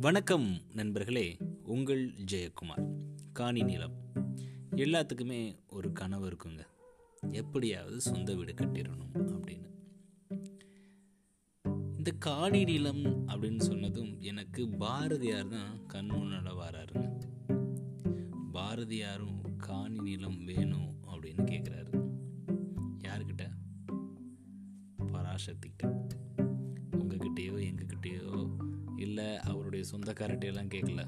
வணக்கம் நண்பர்களே உங்கள் ஜெயக்குமார். காணி நிலம். எல்லாத்துக்குமே ஒரு கனவு இருக்குங்க. எப்படியாவது சொந்த வீடு கட்டிடணும் அப்படின்னு. இந்த காணி நிலம் அப்படின்னு சொன்னதும் எனக்கு பாரதியார் தான் கண் முன்னால வராருங்க. பாரதியாரும் காணி நிலம் வேணும் அப்படின்னு கேட்குறாரு யாருக்கிட்ட பராசக்திக்கிட்ட உங்ககிட்டயோ எங்ககிட்டயோ இல்லை அவருடைய சொந்தக்காரட்டையெல்லாம் கேட்கல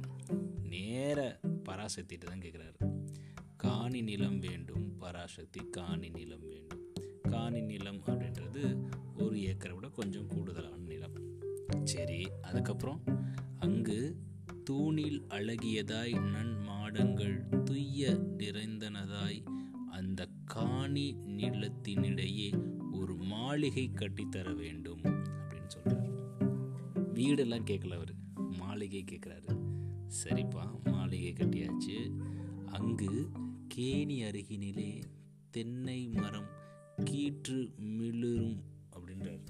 நேர பராசக்திகிட்ட தான் கேட்குறாரு காணி நிலம் வேண்டும் பராசக்தி காணி நிலம் வேண்டும். காணி நிலம் அப்படின்றது ஒரு ஏக்கரை விட கொஞ்சம் கூடுதலான நிலம். சரி அதுக்கப்புறம் அங்கு தூணில் அழகியதாய் நன் மாடங்கள் துய்ய நிறைந்தனதாய் அந்த காணி நிலத்தினிடையே ஒரு மாளிகை கட்டித்தர வேண்டும் அப்படின்னு சொல்கிறார் வீடெல்லாம் கேட்கல அவர். மாளிகை கேட்குறாரு. சரிப்பா மாளிகை கட்டியாச்சு. அங்கு கேணி அருகினிலே தென்னை மரம் கீற்று மிளிரும் அப்படின்றார்.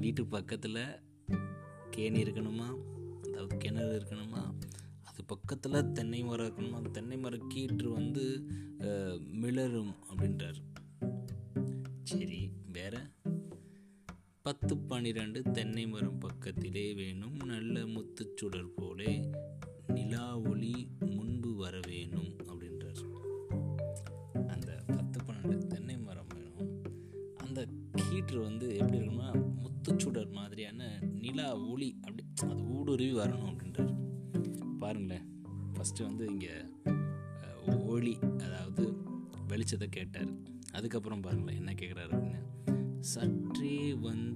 வீட்டு பக்கத்தில் கேணி இருக்கணுமா? அதாவது கிணறு இருக்கணுமா? அது பக்கத்தில் தென்னை மரம் இருக்கணுமா? அந்த தென்னை மரம் கீற்று வந்து மிளரும் அப்படின்றார். சரி வேறு? பத்து பன்னிரண்டு தென்னை மரம் பக்கத்திலே வேணும். நல்ல முத்துச்சுடர் போலே நிலா ஒளி முன்பு வர வேணும் அப்படின்றார். அந்த பத்து பன்னெண்டு தென்னை மரம் வேணும். அந்த கீற்று வந்து எப்படி இருக்குன்னா முத்துச்சுடர் மாதிரியான நிலா ஒளி அப்படி அது ஊடுருவி வரணும் அப்படின்றார். பாருங்களேன் ஃபஸ்ட்டு வந்து இங்கே ஒளி அதாவது வெளிச்சத்தை கேட்டார். அதுக்கப்புறம் பாருங்களேன் என்ன கேட்குறாரு அப்படின்னு. சற்றே வந்து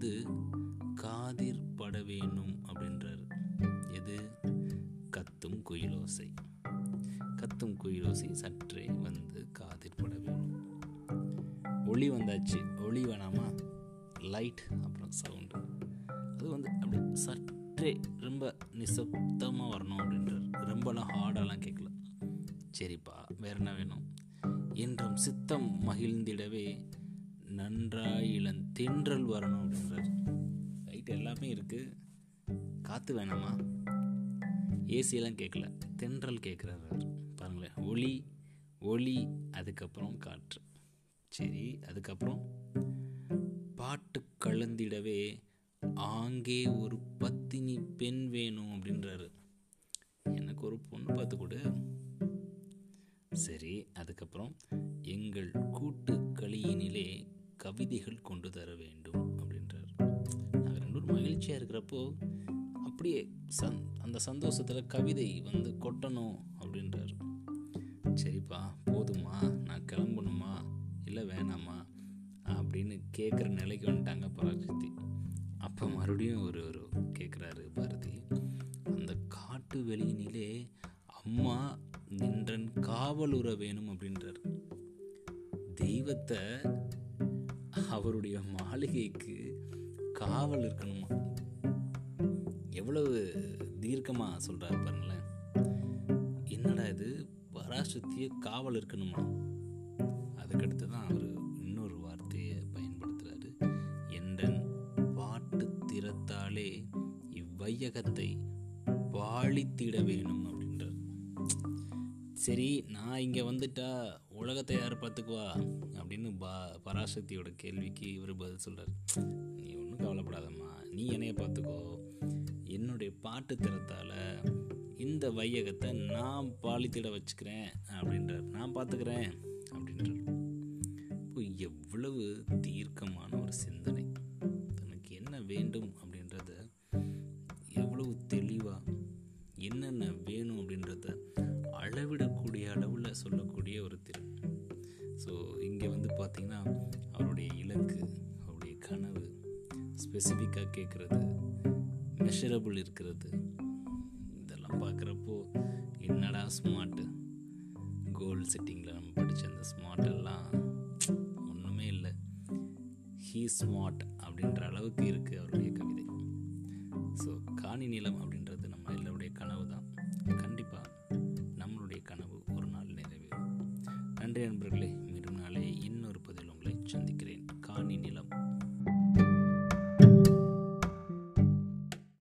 ருசி சற்றே வந்து காதிர் பட வேணும் ஒளி வந்தாச்சு. ஒளி வேணாமா? லைட் அப்புறம் சவுண்டு அது வந்து அப்படி சற்றே ரொம்ப நிசப்தமாக வரணும் அப்படின்றார் ரொம்பலாம் ஹார்டாலாம் கேட்கல. சரிப்பா வேற என்ன வேணும்? என்றும் சித்தம் மகிழ்ந்திடவே நன்றாய் இளந்தென்றல் வரணும் அப்படின்றார். லைட் எல்லாமே இருக்குது காற்று வேணாமா? ஏசியெல்லாம் கேட்கல. தென்றல் கேட்குறாரு. ஒளி ஒளி அதுக்கப்புறம் காற்று. சரி அதுக்கப்புறம் பாட்டு கலந்திடவே ஆங்கே ஒரு பத்தினி பெண் வேணும் அப்படின்றாரு. எனக்கு ஒரு பொண்ணு பார்த்து கொடு. சரி அதுக்கப்புறம் எங்கள் கூட்டு களியினிலே கவிதைகள் கொண்டு தர வேண்டும் அப்படின்றார். நாங்கள் ரெண்டு மகிழ்ச்சியாக இருக்கிறப்போ அப்படியே சந் அந்த சந்தோஷத்தில் கவிதை வந்து கொட்டணும் அப்படின்றார். இல்லை வேணாமா? அப்படின்னு கேட்குற நிலைக்கு வந்துட்டாங்க பராசக்தி அப்போ மறுபடியும் ஒரு ஒரு கேட்குறாரு பாரதி. அந்த காட்டு வெளியினிலே அம்மா நின்றன் காவலுற வேணும் அப்படின்றார். தெய்வத்தை அவருடைய மாளிகைக்கு காவல் இருக்கணுமா? எவ்வளவு தீர்க்கமா சொல்றாரு பாருங்களேன். என்னடா இது? பராசக்தியை காவல் இருக்கணுமா? அதுக்கடுத்து தான் அவர் இன்னொரு வார்த்தையை பயன்படுத்துகிறாரு என்றன் பாட்டு திறத்தாலே இவ்வையகத்தை பாலித்திட வேணும் அப்படின்றார். சரி நான் இங்கே வந்துட்டா உலகத்தை யார் பார்த்துக்குவா? அப்படின்னு பா பராசக்தியோட கேள்விக்கு இவர் பதில் சொல்கிறார் நீ ஒன்றும் கவலைப்படாதம்மா. நீ என்னைய பார்த்துக்கோ. என்னுடைய பாட்டு திறத்தால் இந்த வையகத்தை நான் பாலித்திட வச்சுக்கிறேன் அப்படின்றார். நான் பார்த்துக்கிறேன் அப்படின்றார். எவ்வளவு தீர்க்கமான ஒரு சிந்தனை? தனக்கு என்ன வேண்டும் அப்படின்றத எவ்வளவு தெளிவாக என்னென்ன வேணும் அப்படின்றத அளவிடக்கூடிய அளவில் சொல்லக்கூடிய ஒரு திறன். ஸோ இங்கே வந்து பார்த்திங்கன்னா அவருடைய இலக்கு அவருடைய கனவு ஸ்பெசிஃபிக்காக கேட்குறது மெஷரபிள் இருக்கிறது இதெல்லாம் பார்க்குறப்போ என்னடா ஸ்மார்ட்டு கோல் செட்டிங்கில் நம்ம படித்த அந்த ஸ்மார்ட் எல்லாம் ஹீ ஸ்மார்ட் அப்படின்ற அளவுக்கு இருக்குது அவருடைய கவிதை. ஸோ காணி நிலம் அப்படின்றது நம்ம எல்லோருடைய கனவு தான். கண்டிப்பாக நம்மளுடைய கனவு ஒரு நாள் நிறைவேறும். நன்றி நண்பர்களே மீண்டும் நாளை இன்னொரு பதில் உங்களை சந்திக்கிறேன். காணி நிலம்.